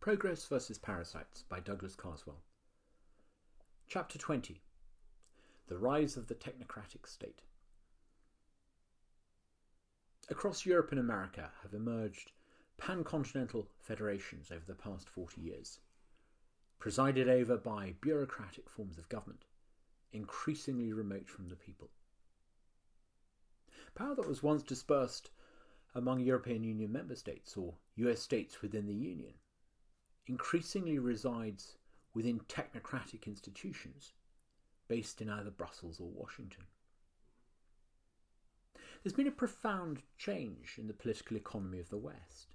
Progress versus Parasites by Douglas Carswell. Chapter 20 The Rise of the Technocratic State. Across Europe and America have emerged pan-continental federations over the past 40 years, presided over by bureaucratic forms of government, increasingly remote from the people. Power that was once dispersed among European Union member states or US states within the Union increasingly resides within technocratic institutions based in either Brussels or Washington. There's been a profound change in the political economy of the West,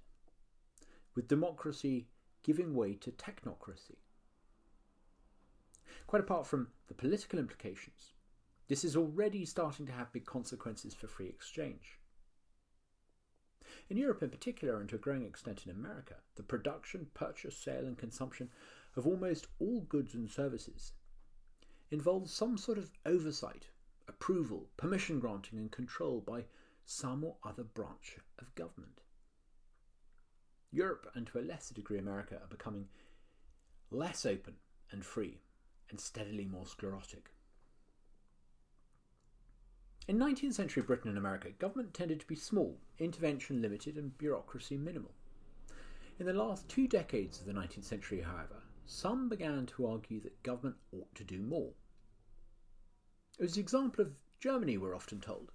with democracy giving way to technocracy. Quite apart from the political implications, this is already starting to have big consequences for free exchange. In Europe in particular, and to a growing extent in America, the production, purchase, sale, and consumption of almost all goods and services involves some sort of oversight, approval, permission granting, and control by some or other branch of government. Europe, and to a lesser degree America, are becoming less open and free and steadily more sclerotic. In 19th century Britain and America, government tended to be small, intervention limited, and bureaucracy minimal. In the last two decades of the 19th century, however, some began to argue that government ought to do more. It was the example of Germany, we're often told,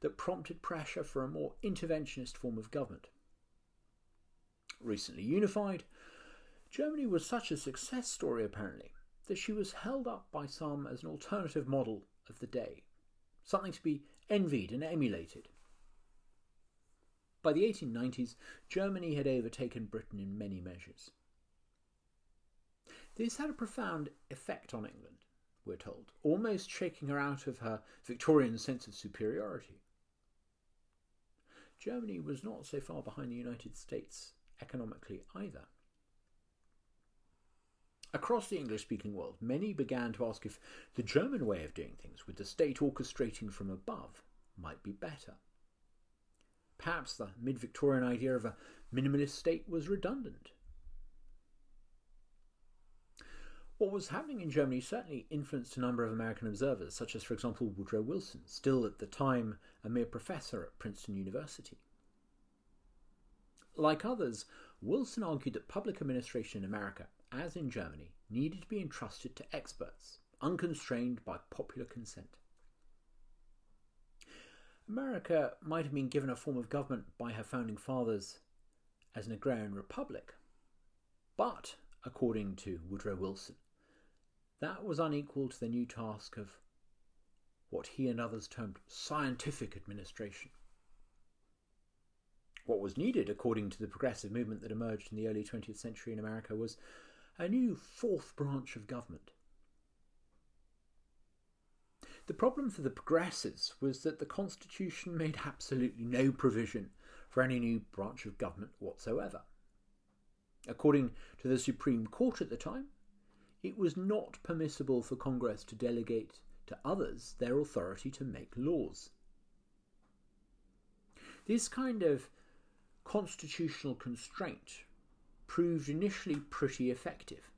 that prompted pressure for a more interventionist form of government. Recently unified, Germany was such a success story, apparently, that she was held up by some as an alternative model of the day something to be envied and emulated. By the 1890s, Germany had overtaken Britain in many measures. This had a profound effect on England, we're told, almost shaking her out of her Victorian sense of superiority. Germany was not so far behind the United States economically either. Across the English speaking world, many began to ask if the German way of doing things, with the state orchestrating from above, might be better. Perhaps the mid Victorian idea of a minimalist state was redundant. What was happening in Germany certainly influenced a number of American observers, such as, for example, Woodrow Wilson, still at the time a mere professor at Princeton University. Like others, Wilson argued that public administration in America as in Germany, needed to be entrusted to experts, unconstrained by popular consent. America might have been given a form of government by her founding fathers as an agrarian republic, but, according to Woodrow Wilson, that was unequal to the new task of what he and others termed scientific administration. What was needed, according to the progressive movement that emerged in the early 20th century in America, was a new fourth branch of government. The problem for the progressives was that the Constitution made absolutely no provision for any new branch of government whatsoever. According to the Supreme Court at the time, it was not permissible for Congress to delegate to others their authority to make laws. This kind of constitutional constraint proved initially pretty effective.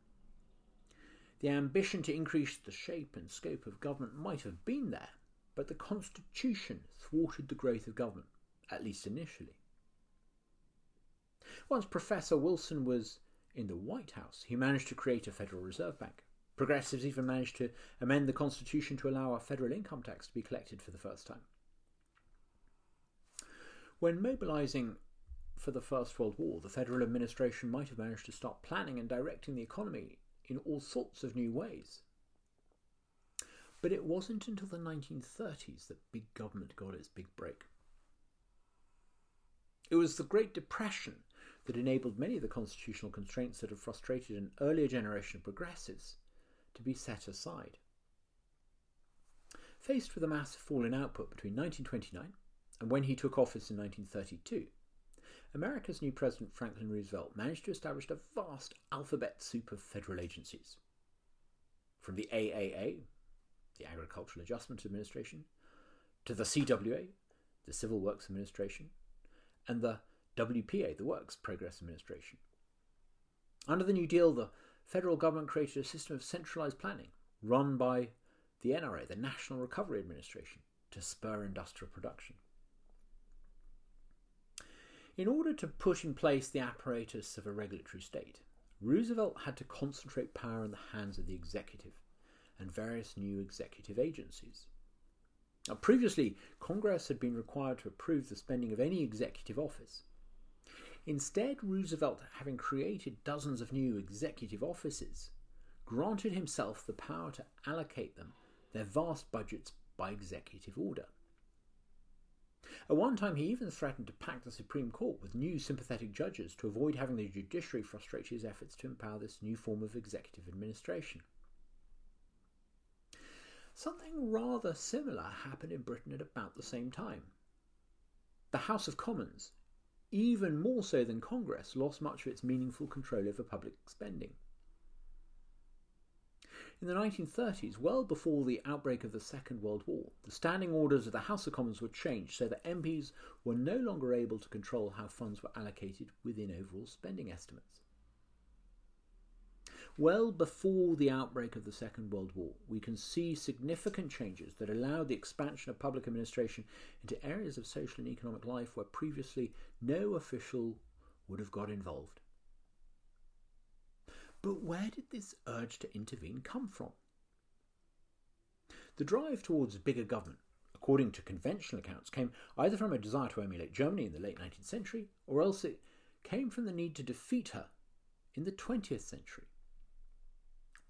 The ambition to increase the shape and scope of government might have been there, but the Constitution thwarted the growth of government, at least initially. Once Professor Wilson was in the White House, he managed to create a Federal Reserve Bank. Progressives even managed to amend the Constitution to allow a federal income tax to be collected for the first time. When mobilising for the First World War, the Federal administration might have managed to start planning and directing the economy in all sorts of new ways. But it wasn't until the 1930s that big government got its big break. It was the Great Depression that enabled many of the constitutional constraints that had frustrated an earlier generation of progressives to be set aside. Faced with a massive fall in output between 1929 and when he took office in 1932, America's new President Franklin Roosevelt managed to establish a vast alphabet soup of federal agencies. From the AAA, the Agricultural Adjustment Administration, to the CWA, the Civil Works Administration, and the WPA, the Works Progress Administration. Under the New Deal, the federal government created a system of centralised planning run by the NRA, the National Recovery Administration, to spur industrial production. In order to put in place the apparatus of a regulatory state, Roosevelt had to concentrate power in the hands of the executive and various new executive agencies. Now, previously, Congress had been required to approve the spending of any executive office. Instead, Roosevelt, having created dozens of new executive offices, granted himself the power to allocate them their vast budgets by executive order. At one time, he even threatened to pack the Supreme Court with new sympathetic judges to avoid having the judiciary frustrate his efforts to empower this new form of executive administration. Something rather similar happened in Britain at about the same time. The House of Commons, even more so than Congress, lost much of its meaningful control over public spending. In the 1930s, well before the outbreak of the Second World War, the standing orders of the House of Commons were changed so that MPs were no longer able to control how funds were allocated within overall spending estimates. Well before the outbreak of the Second World War, we can see significant changes that allowed the expansion of public administration into areas of social and economic life where previously no official would have got involved. But where did this urge to intervene come from? The drive towards bigger government, according to conventional accounts, came either from a desire to emulate Germany in the late 19th century, or else it came from the need to defeat her in the 20th century.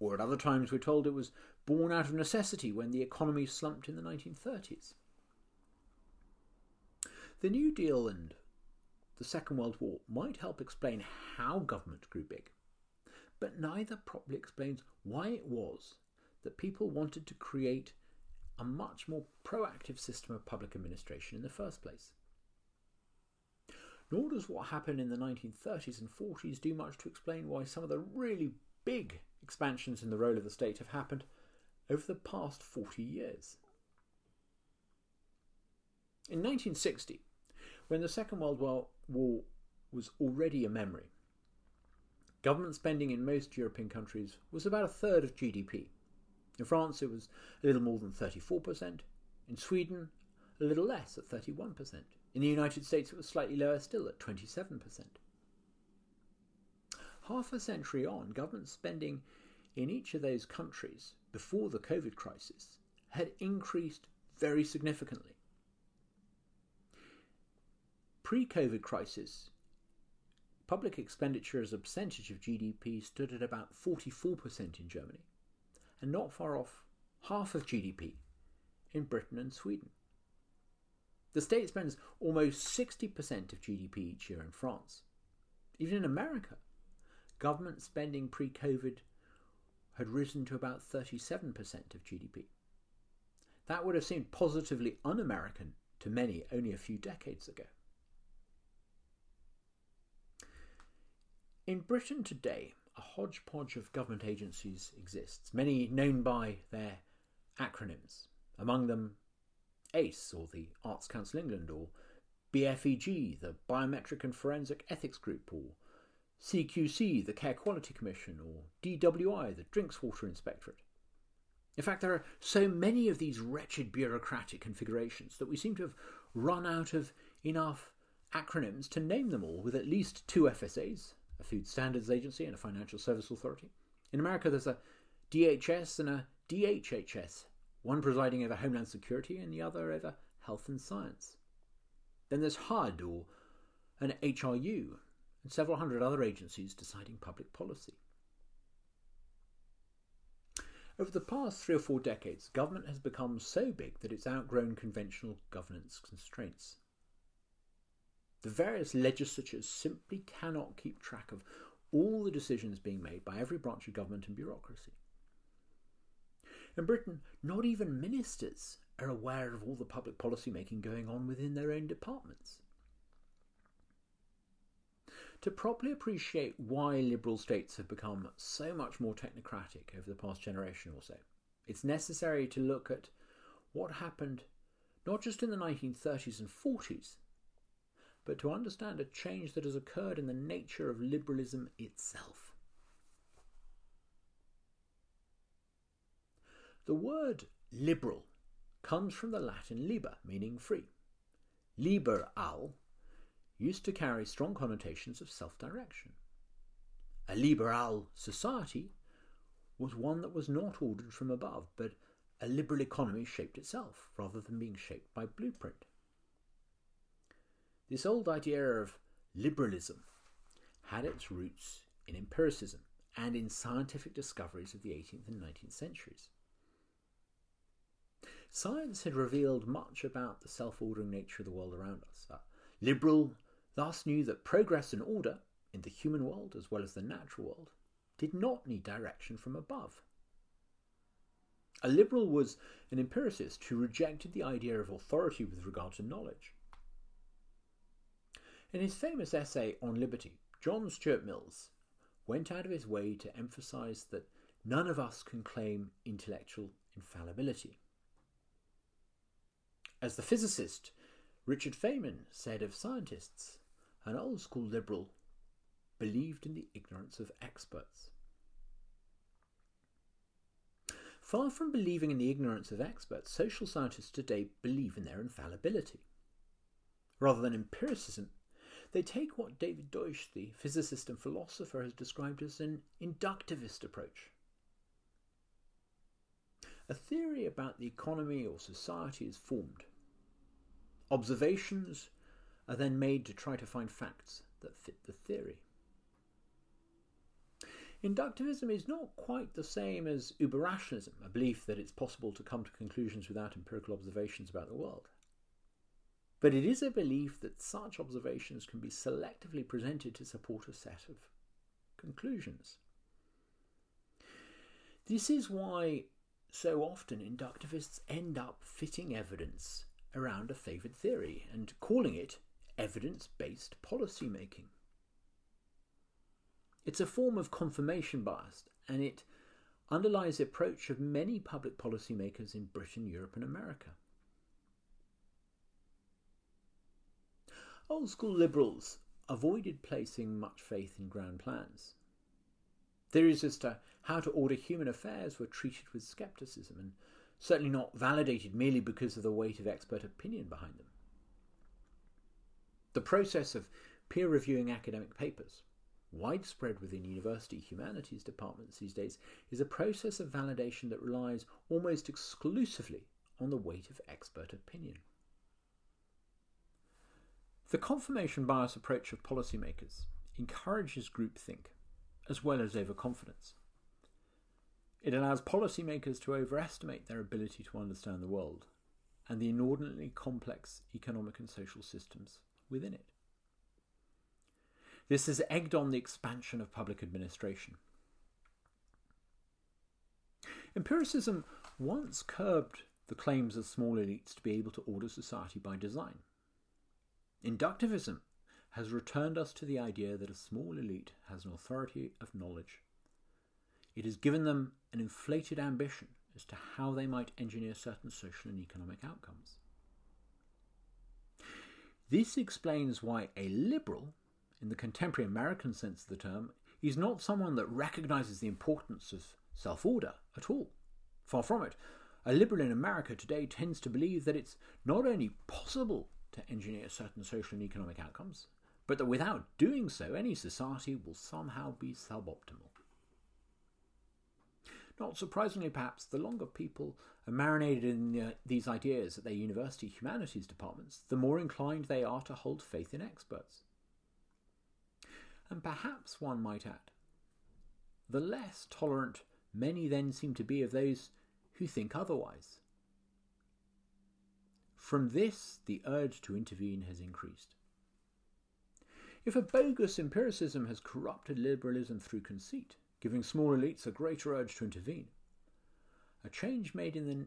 Or at other times, we're told it was born out of necessity when the economy slumped in the 1930s. The New Deal and the Second World War might help explain how government grew big, but neither properly explains why it was that people wanted to create a much more proactive system of public administration in the first place. Nor does what happened in the 1930s and 40s do much to explain why some of the really big expansions in the role of the state have happened over the past 40 years. In 1960, when the Second World War was already a memory, government spending in most European countries was about a third of GDP. In France, it was a little more than 34%. In Sweden, a little less at 31%. In the United States, it was slightly lower still at 27%. Half a century on, government spending in each of those countries before the COVID crisis had increased very significantly. Pre COVID crisis, public expenditure as a percentage of GDP stood at about 44% in Germany, and not far off half of GDP in Britain and Sweden. The state spends almost 60% of GDP each year in France. Even in America, government spending pre COVID had risen to about 37% of GDP. That would have seemed positively un American to many only a few decades ago. In Britain today, a hodgepodge of government agencies exists, many known by their acronyms, among them ACE, or the Arts Council England, or BFEG, the Biometric and Forensic Ethics Group, or CQC, the Care Quality Commission, or DWI, the Drinks Water Inspectorate. In fact, there are so many of these wretched bureaucratic configurations that we seem to have run out of enough acronyms to name them all with at least two FSAs, a Food Standards Agency and a Financial Service Authority. In America, there's a DHS and a DHHS, one presiding over Homeland Security and the other over Health and Science. Then there's HUD or an HRU, and several hundred other agencies deciding public policy. Over the past three or four decades, government has become so big that it's outgrown conventional governance constraints. The various legislatures simply cannot keep track of all the decisions being made by every branch of government and bureaucracy. In Britain, not even ministers are aware of all the public policy making going on within their own departments. To properly appreciate why liberal states have become so much more technocratic over the past generation or so, it's necessary to look at what happened not just in the 1930s and 40s, but to understand a change that has occurred in the nature of liberalism itself. The word liberal comes from the Latin liber, meaning free. Liber al used to carry strong connotations of self direction. A liberal society was one that was not ordered from above, but a liberal economy shaped itself rather than being shaped by blueprint. This old idea of liberalism had its roots in empiricism and in scientific discoveries of the 18th and 19th centuries. Science had revealed much about the self ordering nature of the world around us. Uh, liberal thus knew that progress and order in the human world as well as the natural world did not need direction from above. A liberal was an empiricist who rejected the idea of authority with regard to knowledge. In his famous essay on liberty, John Stuart Mills went out of his way to emphasize that none of us can claim intellectual infallibility. As the physicist Richard Feynman said of scientists, an old school liberal believed in the ignorance of experts. Far from believing in the ignorance of experts, social scientists today believe in their infallibility. Rather than empiricism, they take what David Deutsch, the physicist and philosopher, has described as an inductivist approach. A theory about the economy or society is formed. Observations are then made to try to find facts that fit the theory. Inductivism is not quite the same as uber-rationalism, a belief that it's possible to come to conclusions without empirical observations about the world. But it is a belief that such observations can be selectively presented to support a set of conclusions. This is why so often inductivists end up fitting evidence around a favoured theory and calling it evidence based policy making. It's a form of confirmation bias and it underlies the approach of many public policymakers in Britain, Europe, and America. Old school liberals avoided placing much faith in grand plans. Theories as to how to order human affairs were treated with scepticism and certainly not validated merely because of the weight of expert opinion behind them. The process of peer reviewing academic papers, widespread within university humanities departments these days, is a process of validation that relies almost exclusively on the weight of expert opinion. The confirmation bias approach of policymakers encourages groupthink as well as overconfidence. It allows policymakers to overestimate their ability to understand the world and the inordinately complex economic and social systems within it. This has egged on the expansion of public administration. Empiricism once curbed the claims of small elites to be able to order society by design. Inductivism has returned us to the idea that a small elite has an authority of knowledge. It has given them an inflated ambition as to how they might engineer certain social and economic outcomes. This explains why a liberal, in the contemporary American sense of the term, is not someone that recognizes the importance of self order at all. Far from it. A liberal in America today tends to believe that it's not only possible to engineer certain social and economic outcomes, but that without doing so, any society will somehow be suboptimal. Not surprisingly, perhaps, the longer people are marinated in the, these ideas at their university humanities departments, the more inclined they are to hold faith in experts. And perhaps one might add, the less tolerant many then seem to be of those who think otherwise. From this, the urge to intervene has increased. If a bogus empiricism has corrupted liberalism through conceit, giving small elites a greater urge to intervene, a change made in the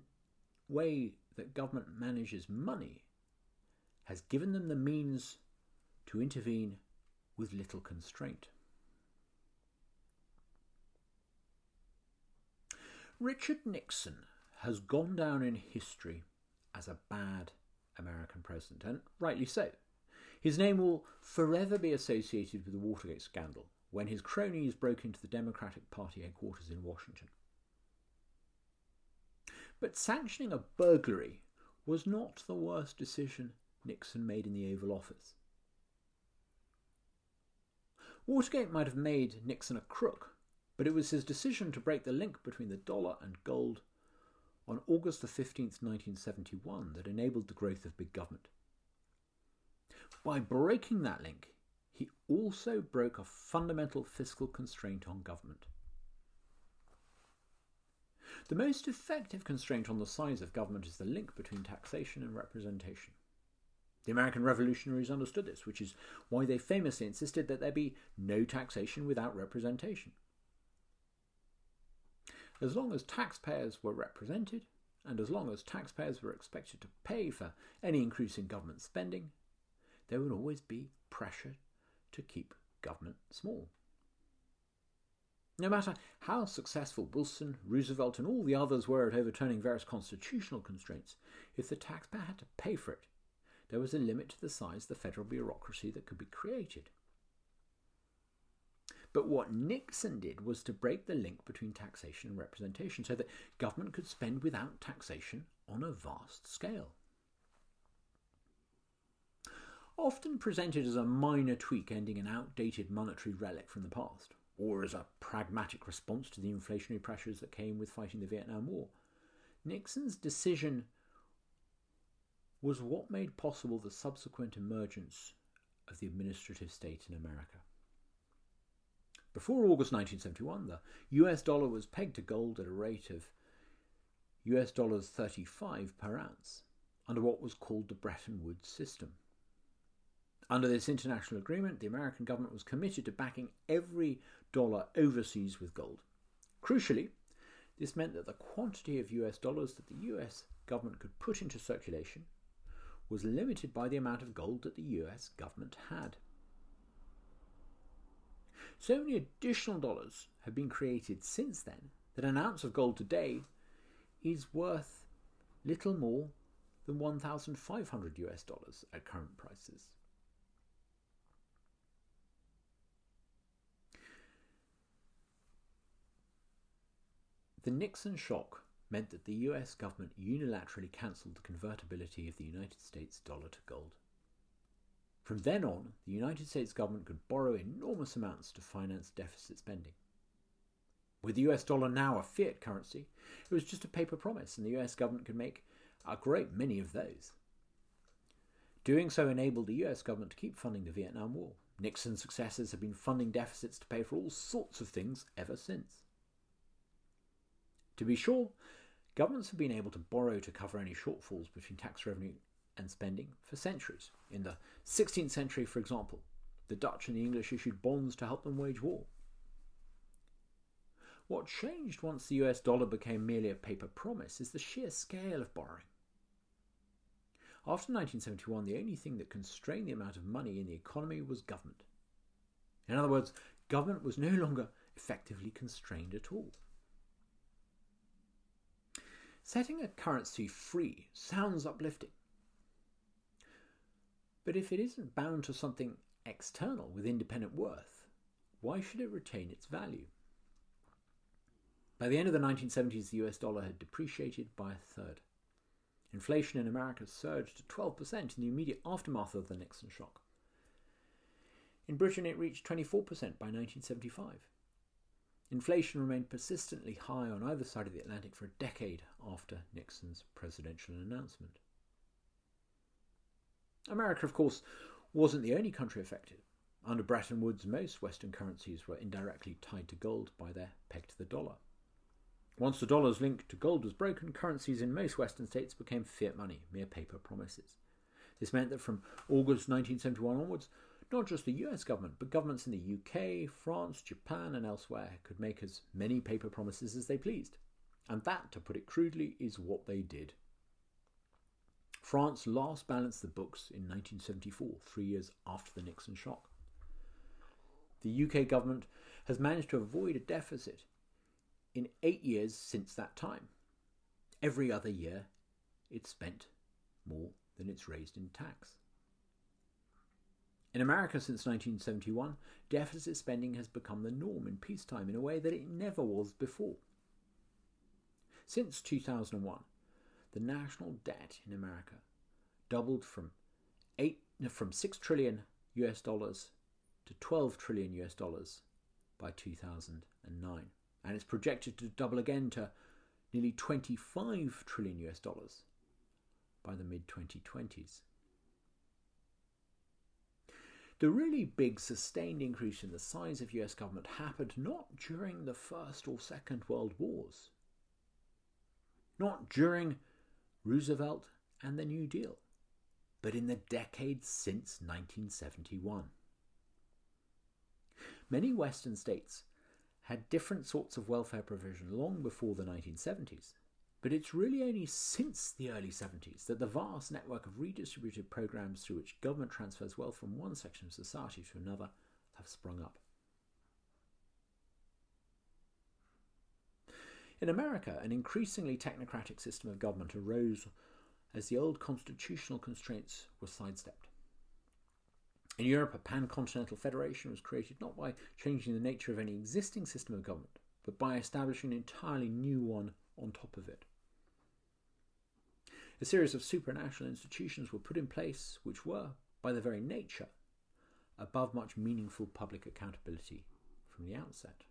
way that government manages money has given them the means to intervene with little constraint. Richard Nixon has gone down in history as a bad American president, and rightly so. His name will forever be associated with the Watergate scandal when his cronies broke into the Democratic Party headquarters in Washington. But sanctioning a burglary was not the worst decision Nixon made in the Oval Office. Watergate might have made Nixon a crook, but it was his decision to break the link between the dollar and gold on August the 15th, 1971, that enabled the growth of big government. By breaking that link, he also broke a fundamental fiscal constraint on government. The most effective constraint on the size of government is the link between taxation and representation. The American revolutionaries understood this, which is why they famously insisted that there be no taxation without representation. As long as taxpayers were represented, and as long as taxpayers were expected to pay for any increase in government spending, there would always be pressure to keep government small. No matter how successful Wilson, Roosevelt, and all the others were at overturning various constitutional constraints, if the taxpayer had to pay for it, there was a limit to the size of the federal bureaucracy that could be created. But what Nixon did was to break the link between taxation and representation so that government could spend without taxation on a vast scale. Often presented as a minor tweak ending an outdated monetary relic from the past, or as a pragmatic response to the inflationary pressures that came with fighting the Vietnam War, Nixon's decision was what made possible the subsequent emergence of the administrative state in America. Before August 1971, the US dollar was pegged to gold at a rate of US dollars 35 per ounce under what was called the Bretton Woods system. Under this international agreement, the American government was committed to backing every dollar overseas with gold. Crucially, this meant that the quantity of US dollars that the US government could put into circulation was limited by the amount of gold that the US government had. So many additional dollars have been created since then that an ounce of gold today is worth little more than 1,500 US dollars at current prices. The Nixon shock meant that the US government unilaterally cancelled the convertibility of the United States dollar to gold. From then on, the United States government could borrow enormous amounts to finance deficit spending. With the US dollar now a fiat currency, it was just a paper promise, and the US government could make a great many of those. Doing so enabled the US government to keep funding the Vietnam War. Nixon's successors have been funding deficits to pay for all sorts of things ever since. To be sure, Governments have been able to borrow to cover any shortfalls between tax revenue and spending for centuries. In the 16th century, for example, the Dutch and the English issued bonds to help them wage war. What changed once the US dollar became merely a paper promise is the sheer scale of borrowing. After 1971, the only thing that constrained the amount of money in the economy was government. In other words, government was no longer effectively constrained at all. Setting a currency free sounds uplifting. But if it isn't bound to something external with independent worth, why should it retain its value? By the end of the 1970s, the US dollar had depreciated by a third. Inflation in America surged to 12% in the immediate aftermath of the Nixon shock. In Britain, it reached 24% by 1975. Inflation remained persistently high on either side of the Atlantic for a decade after Nixon's presidential announcement. America, of course, wasn't the only country affected. Under Bretton Woods, most Western currencies were indirectly tied to gold by their peg to the dollar. Once the dollar's link to gold was broken, currencies in most Western states became fiat money, mere paper promises. This meant that from August 1971 onwards, not just the US government, but governments in the UK, France, Japan, and elsewhere could make as many paper promises as they pleased. And that, to put it crudely, is what they did. France last balanced the books in 1974, three years after the Nixon shock. The UK government has managed to avoid a deficit in eight years since that time. Every other year, it's spent more than it's raised in tax. In America since 1971, deficit spending has become the norm in peacetime in a way that it never was before. Since 2001, the national debt in America doubled from eight from six trillion US dollars to 12 trillion US dollars by 2009, and it's projected to double again to nearly 25 trillion US dollars by the mid 2020s. The really big sustained increase in the size of US government happened not during the First or Second World Wars, not during Roosevelt and the New Deal, but in the decades since 1971. Many Western states had different sorts of welfare provision long before the 1970s, but it's really only since the early 70s that the vast network of redistributed programs through which government transfers wealth from one section of society to another have sprung up. In America, an increasingly technocratic system of government arose as the old constitutional constraints were sidestepped. In Europe, a pan continental federation was created not by changing the nature of any existing system of government, but by establishing an entirely new one on top of it. A series of supranational institutions were put in place which were, by their very nature, above much meaningful public accountability from the outset.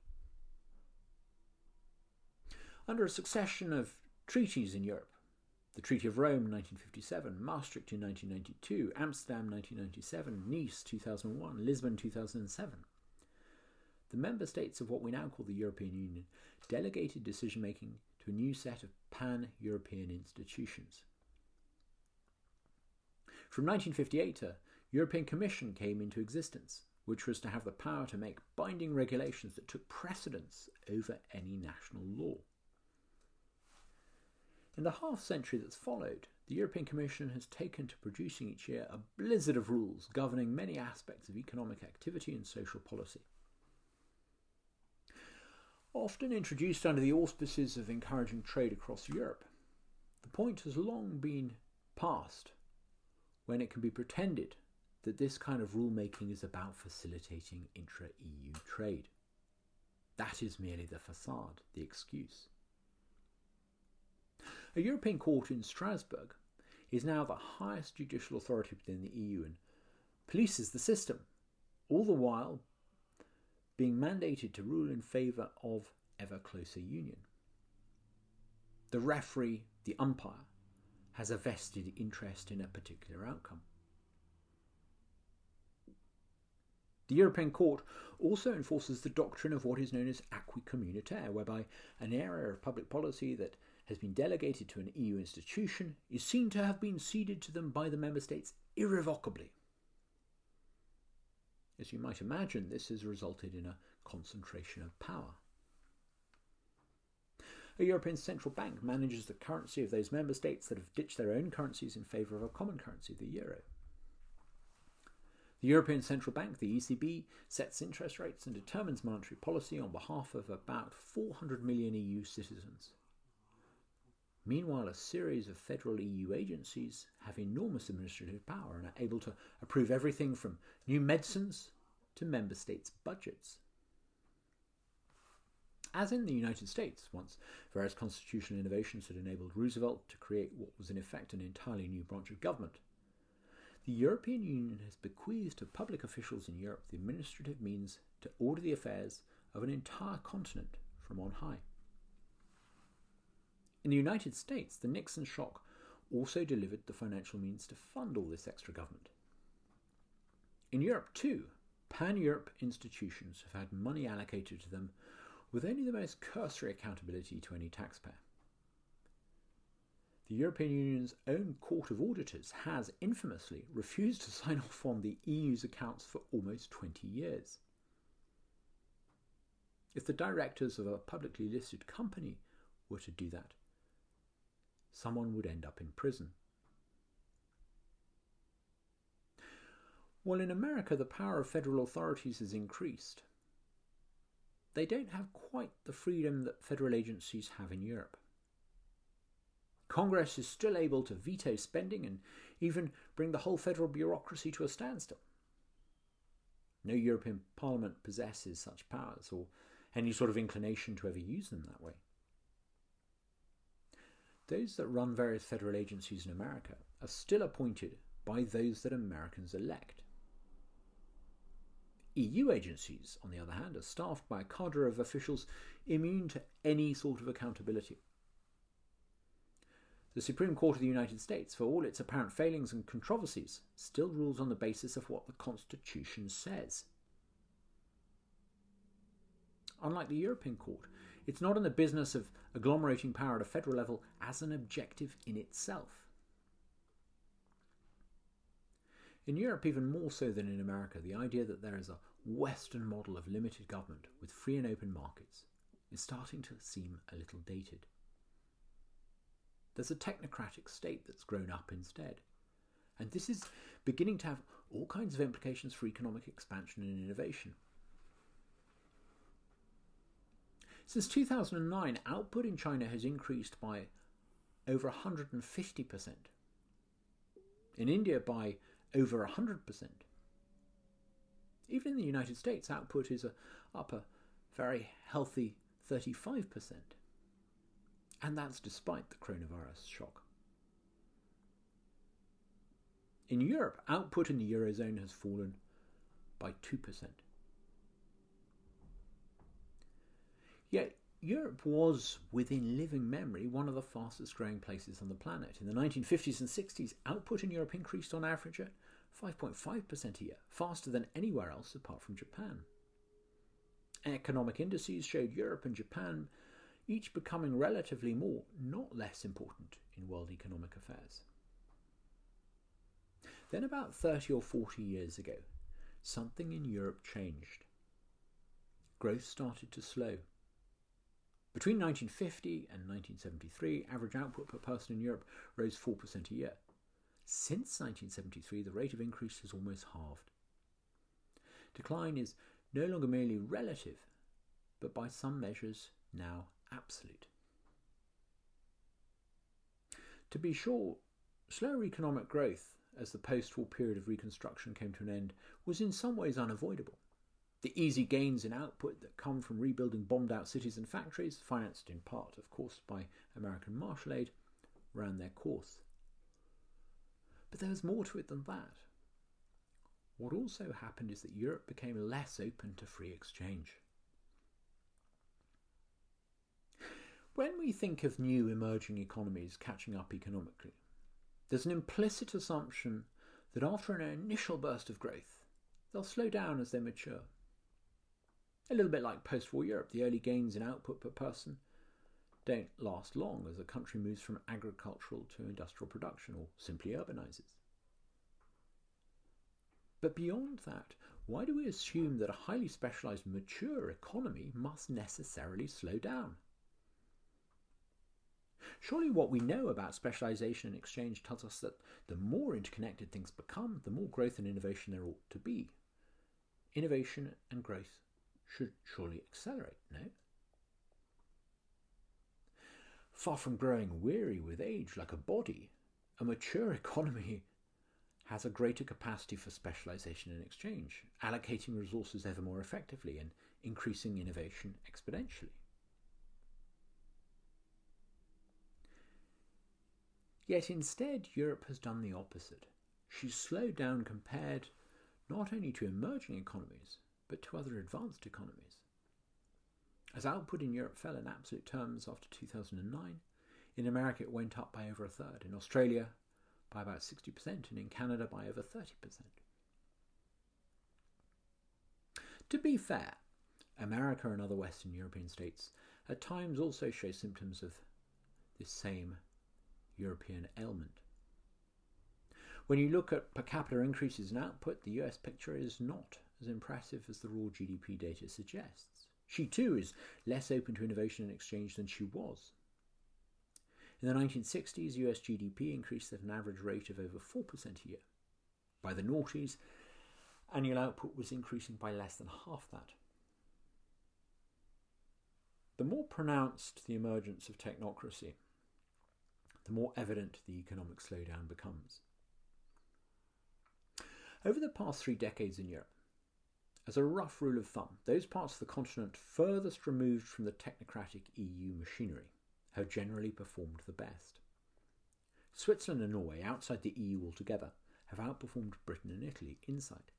Under a succession of treaties in Europe, the Treaty of Rome 1957, Maastricht in 1992, Amsterdam 1997, Nice 2001, Lisbon 2007, the member states of what we now call the European Union delegated decision making to a new set of pan European institutions. From 1958, a European Commission came into existence, which was to have the power to make binding regulations that took precedence over any national law. In the half century that's followed, the European Commission has taken to producing each year a blizzard of rules governing many aspects of economic activity and social policy. Often introduced under the auspices of encouraging trade across Europe, the point has long been past when it can be pretended that this kind of rulemaking is about facilitating intra EU trade. That is merely the facade, the excuse. A European court in Strasbourg is now the highest judicial authority within the EU and polices the system, all the while being mandated to rule in favour of ever closer union. The referee, the umpire, has a vested interest in a particular outcome. The European Court also enforces the doctrine of what is known as acquis communautaire, whereby an area of public policy that has been delegated to an EU institution is seen to have been ceded to them by the member states irrevocably. As you might imagine, this has resulted in a concentration of power. A European Central Bank manages the currency of those member states that have ditched their own currencies in favour of a common currency, the euro. The European Central Bank, the ECB, sets interest rates and determines monetary policy on behalf of about 400 million EU citizens. Meanwhile, a series of federal EU agencies have enormous administrative power and are able to approve everything from new medicines to member states' budgets. As in the United States, once various constitutional innovations had enabled Roosevelt to create what was in effect an entirely new branch of government, the European Union has bequeathed to public officials in Europe the administrative means to order the affairs of an entire continent from on high. In the United States, the Nixon shock also delivered the financial means to fund all this extra government. In Europe, too, pan Europe institutions have had money allocated to them with only the most cursory accountability to any taxpayer. The European Union's own Court of Auditors has infamously refused to sign off on the EU's accounts for almost 20 years. If the directors of a publicly listed company were to do that, someone would end up in prison. While in America the power of federal authorities has increased, they don't have quite the freedom that federal agencies have in Europe. Congress is still able to veto spending and even bring the whole federal bureaucracy to a standstill. No European Parliament possesses such powers or any sort of inclination to ever use them that way. Those that run various federal agencies in America are still appointed by those that Americans elect. EU agencies, on the other hand, are staffed by a cadre of officials immune to any sort of accountability. The Supreme Court of the United States, for all its apparent failings and controversies, still rules on the basis of what the Constitution says. Unlike the European Court, it's not in the business of agglomerating power at a federal level as an objective in itself. In Europe, even more so than in America, the idea that there is a Western model of limited government with free and open markets is starting to seem a little dated. There's a technocratic state that's grown up instead. And this is beginning to have all kinds of implications for economic expansion and innovation. Since 2009, output in China has increased by over 150%. In India, by over 100%. Even in the United States, output is up a very healthy 35%. And that's despite the coronavirus shock. In Europe, output in the Eurozone has fallen by 2%. Yet, Europe was, within living memory, one of the fastest growing places on the planet. In the 1950s and 60s, output in Europe increased on average at 5.5% a year, faster than anywhere else apart from Japan. Economic indices showed Europe and Japan each becoming relatively more, not less important in world economic affairs. Then, about 30 or 40 years ago, something in Europe changed. Growth started to slow. Between 1950 and 1973, average output per person in Europe rose 4% a year. Since 1973, the rate of increase has almost halved. Decline is no longer merely relative, but by some measures now absolute. To be sure, slower economic growth as the post war period of reconstruction came to an end was in some ways unavoidable. The easy gains in output that come from rebuilding bombed out cities and factories, financed in part, of course, by American Marshall aid, ran their course. But there was more to it than that. What also happened is that Europe became less open to free exchange. When we think of new emerging economies catching up economically, there's an implicit assumption that after an initial burst of growth, they'll slow down as they mature. A little bit like post war Europe, the early gains in output per person don't last long as a country moves from agricultural to industrial production or simply urbanizes. But beyond that, why do we assume that a highly specialized mature economy must necessarily slow down? Surely what we know about specialization and exchange tells us that the more interconnected things become, the more growth and innovation there ought to be. Innovation and growth should surely accelerate, no? Far from growing weary with age like a body, a mature economy has a greater capacity for specialization and exchange, allocating resources ever more effectively and increasing innovation exponentially. Yet instead, Europe has done the opposite. She's slowed down compared not only to emerging economies, but to other advanced economies. As output in Europe fell in absolute terms after 2009, in America it went up by over a third, in Australia by about 60%, and in Canada by over 30%. To be fair, America and other Western European states at times also show symptoms of this same European ailment. When you look at per capita increases in output, the US picture is not as impressive as the raw GDP data suggests. She too is less open to innovation and exchange than she was. In the 1960s, US GDP increased at an average rate of over 4% a year. By the noughties, annual output was increasing by less than half that. The more pronounced the emergence of technocracy, the more evident the economic slowdown becomes. Over the past three decades in Europe, as a rough rule of thumb, those parts of the continent furthest removed from the technocratic EU machinery have generally performed the best. Switzerland and Norway, outside the EU altogether, have outperformed Britain and Italy inside.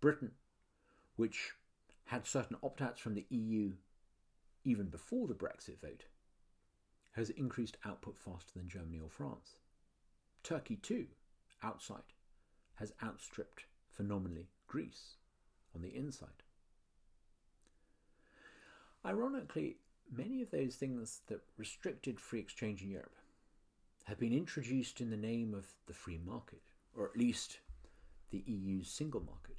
Britain, which had certain opt outs from the EU even before the Brexit vote, has increased output faster than Germany or France. Turkey, too, outside, has outstripped phenomenally Greece on the inside. Ironically, many of those things that restricted free exchange in Europe have been introduced in the name of the free market, or at least the EU's single market.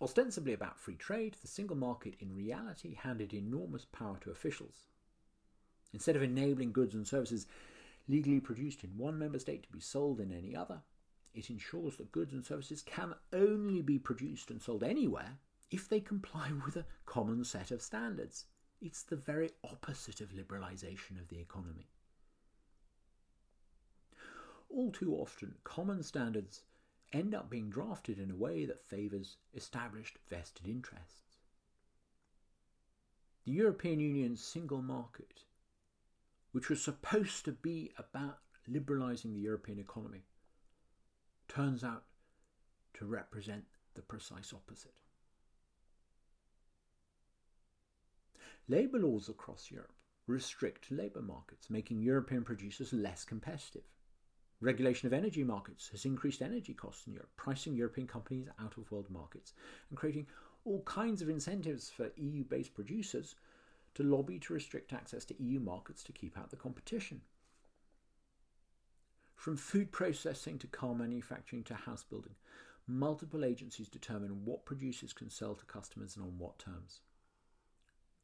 Ostensibly about free trade, the single market in reality handed enormous power to officials. Instead of enabling goods and services legally produced in one member state to be sold in any other, it ensures that goods and services can only be produced and sold anywhere if they comply with a common set of standards. It's the very opposite of liberalisation of the economy. All too often, common standards end up being drafted in a way that favours established vested interests. The European Union's single market, which was supposed to be about liberalising the European economy, turns out to represent the precise opposite. Labour laws across Europe restrict labour markets, making European producers less competitive. Regulation of energy markets has increased energy costs in Europe, pricing European companies out of world markets and creating all kinds of incentives for EU based producers to lobby to restrict access to EU markets to keep out the competition. From food processing to car manufacturing to house building, multiple agencies determine what producers can sell to customers and on what terms.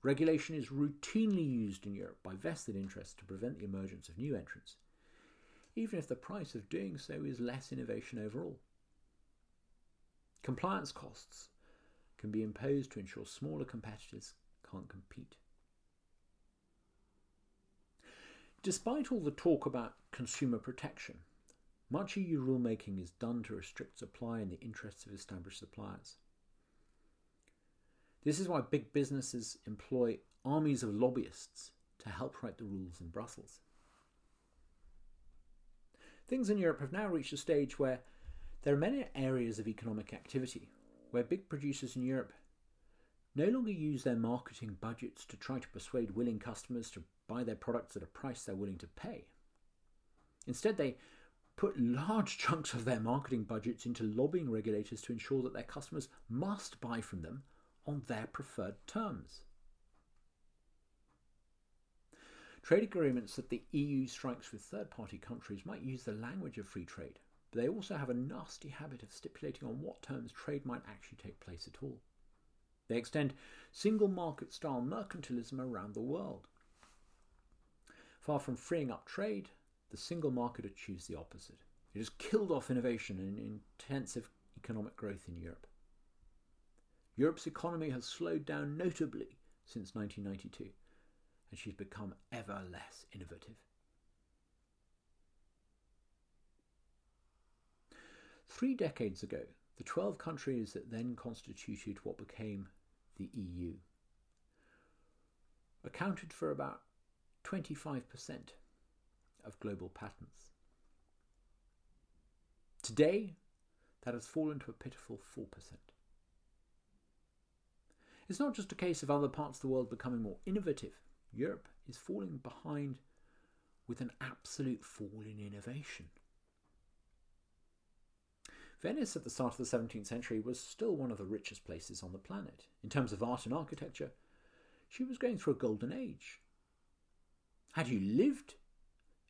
Regulation is routinely used in Europe by vested interests to prevent the emergence of new entrants, even if the price of doing so is less innovation overall. Compliance costs can be imposed to ensure smaller competitors can't compete. Despite all the talk about consumer protection, much EU rulemaking is done to restrict supply in the interests of established suppliers. This is why big businesses employ armies of lobbyists to help write the rules in Brussels. Things in Europe have now reached a stage where there are many areas of economic activity where big producers in Europe no longer use their marketing budgets to try to persuade willing customers to buy their products at a price they're willing to pay. Instead, they put large chunks of their marketing budgets into lobbying regulators to ensure that their customers must buy from them on their preferred terms. Trade agreements that the EU strikes with third party countries might use the language of free trade, but they also have a nasty habit of stipulating on what terms trade might actually take place at all. They extend single market style mercantilism around the world. Far from freeing up trade, the single market achieves the opposite. It has killed off innovation and intensive economic growth in Europe. Europe's economy has slowed down notably since 1992, and she's become ever less innovative. Three decades ago, the 12 countries that then constituted what became the EU accounted for about 25% of global patents. Today, that has fallen to a pitiful 4%. It's not just a case of other parts of the world becoming more innovative. Europe is falling behind with an absolute fall in innovation. Venice at the start of the 17th century was still one of the richest places on the planet. In terms of art and architecture, she was going through a golden age. Had you lived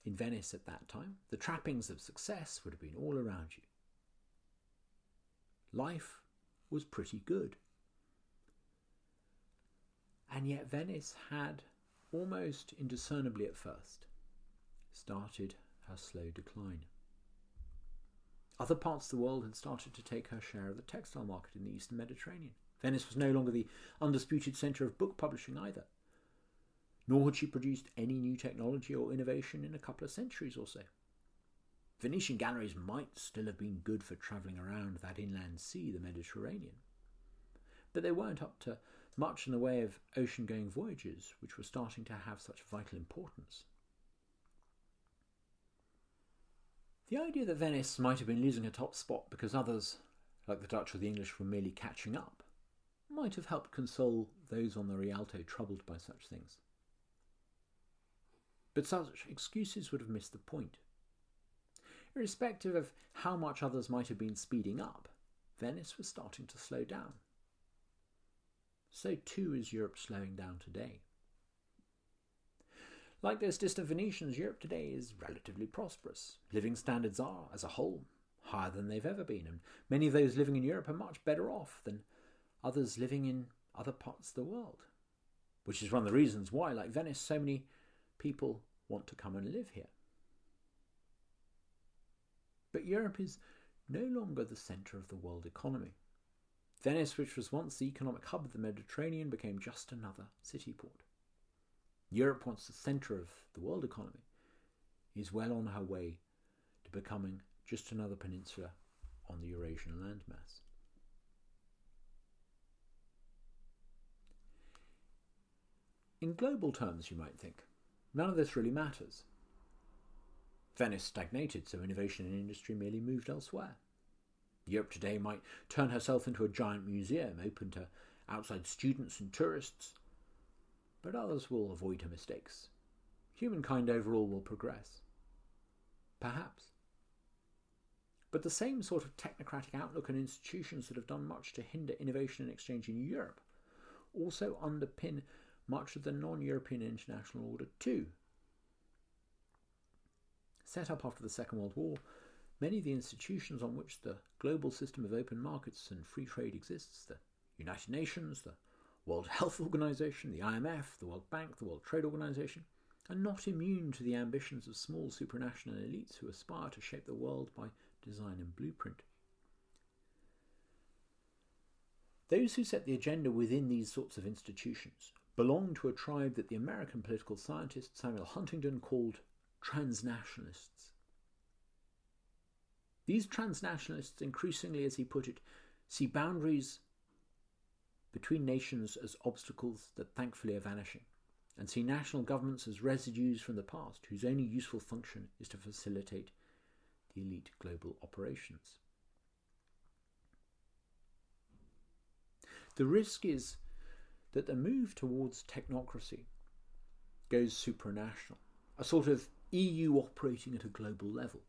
in Venice at that time, the trappings of success would have been all around you. Life was pretty good. And yet, Venice had, almost indiscernibly at first, started her slow decline. Other parts of the world had started to take her share of the textile market in the eastern Mediterranean. Venice was no longer the undisputed centre of book publishing either nor had she produced any new technology or innovation in a couple of centuries or so. Venetian galleys might still have been good for travelling around that inland sea, the Mediterranean, but they weren't up to much in the way of ocean going voyages, which were starting to have such vital importance. The idea that Venice might have been losing her top spot because others, like the Dutch or the English, were merely catching up, might have helped console those on the Rialto troubled by such things. But such excuses would have missed the point. Irrespective of how much others might have been speeding up, Venice was starting to slow down. So too is Europe slowing down today. Like those distant Venetians, Europe today is relatively prosperous. Living standards are, as a whole, higher than they've ever been, and many of those living in Europe are much better off than others living in other parts of the world. Which is one of the reasons why, like Venice, so many people want to come and live here. But Europe is no longer the centre of the world economy. Venice, which was once the economic hub of the Mediterranean, became just another city port. Europe, once the centre of the world economy, is well on her way to becoming just another peninsula on the Eurasian landmass. In global terms, you might think, none of this really matters. Venice stagnated, so innovation and industry merely moved elsewhere. Europe today might turn herself into a giant museum open to outside students and tourists, but others will avoid her mistakes. Humankind overall will progress. Perhaps. But the same sort of technocratic outlook and institutions that have done much to hinder innovation and exchange in Europe also underpin much of the non European international order too. Set up after the Second World War, many of the institutions on which the global system of open markets and free trade exists, the United Nations, the World Health Organization, the IMF, the World Bank, the World Trade Organization, are not immune to the ambitions of small supranational elites who aspire to shape the world by design and blueprint. Those who set the agenda within these sorts of institutions belong to a tribe that the American political scientist Samuel Huntington called transnationalists. These transnationalists, increasingly, as he put it, see boundaries between nations as obstacles that thankfully are vanishing, and see national governments as residues from the past whose only useful function is to facilitate the elite global operations. The risk is that the move towards technocracy goes supranational, a sort of EU operating at a global level.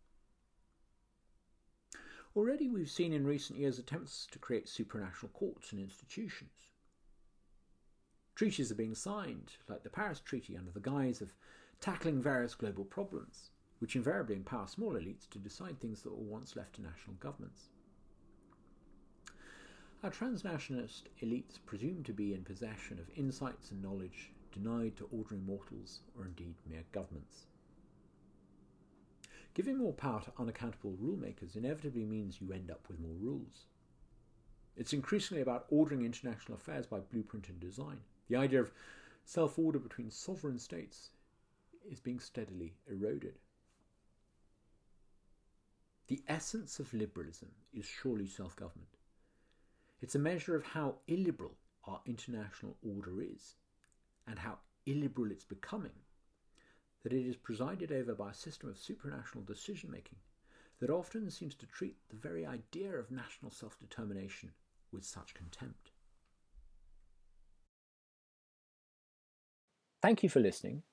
Already we've seen in recent years attempts to create supranational courts and institutions. Treaties are being signed, like the Paris Treaty, under the guise of tackling various global problems, which invariably empower small elites to decide things that were once left to national governments. Our transnationalist elites presume to be in possession of insights and knowledge denied to ordinary mortals or indeed mere governments. Giving more power to unaccountable rulemakers inevitably means you end up with more rules. It's increasingly about ordering international affairs by blueprint and design. The idea of self order between sovereign states is being steadily eroded. The essence of liberalism is surely self government. It's a measure of how illiberal our international order is and how illiberal it's becoming that it is presided over by a system of supranational decision making that often seems to treat the very idea of national self determination with such contempt. Thank you for listening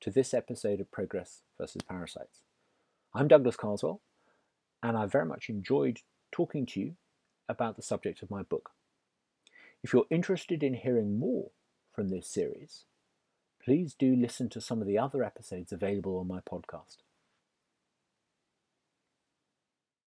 to this episode of Progress versus Parasites. I'm Douglas Carswell, and I very much enjoyed talking to you about the subject of my book. If you're interested in hearing more from this series, please do listen to some of the other episodes available on my podcast.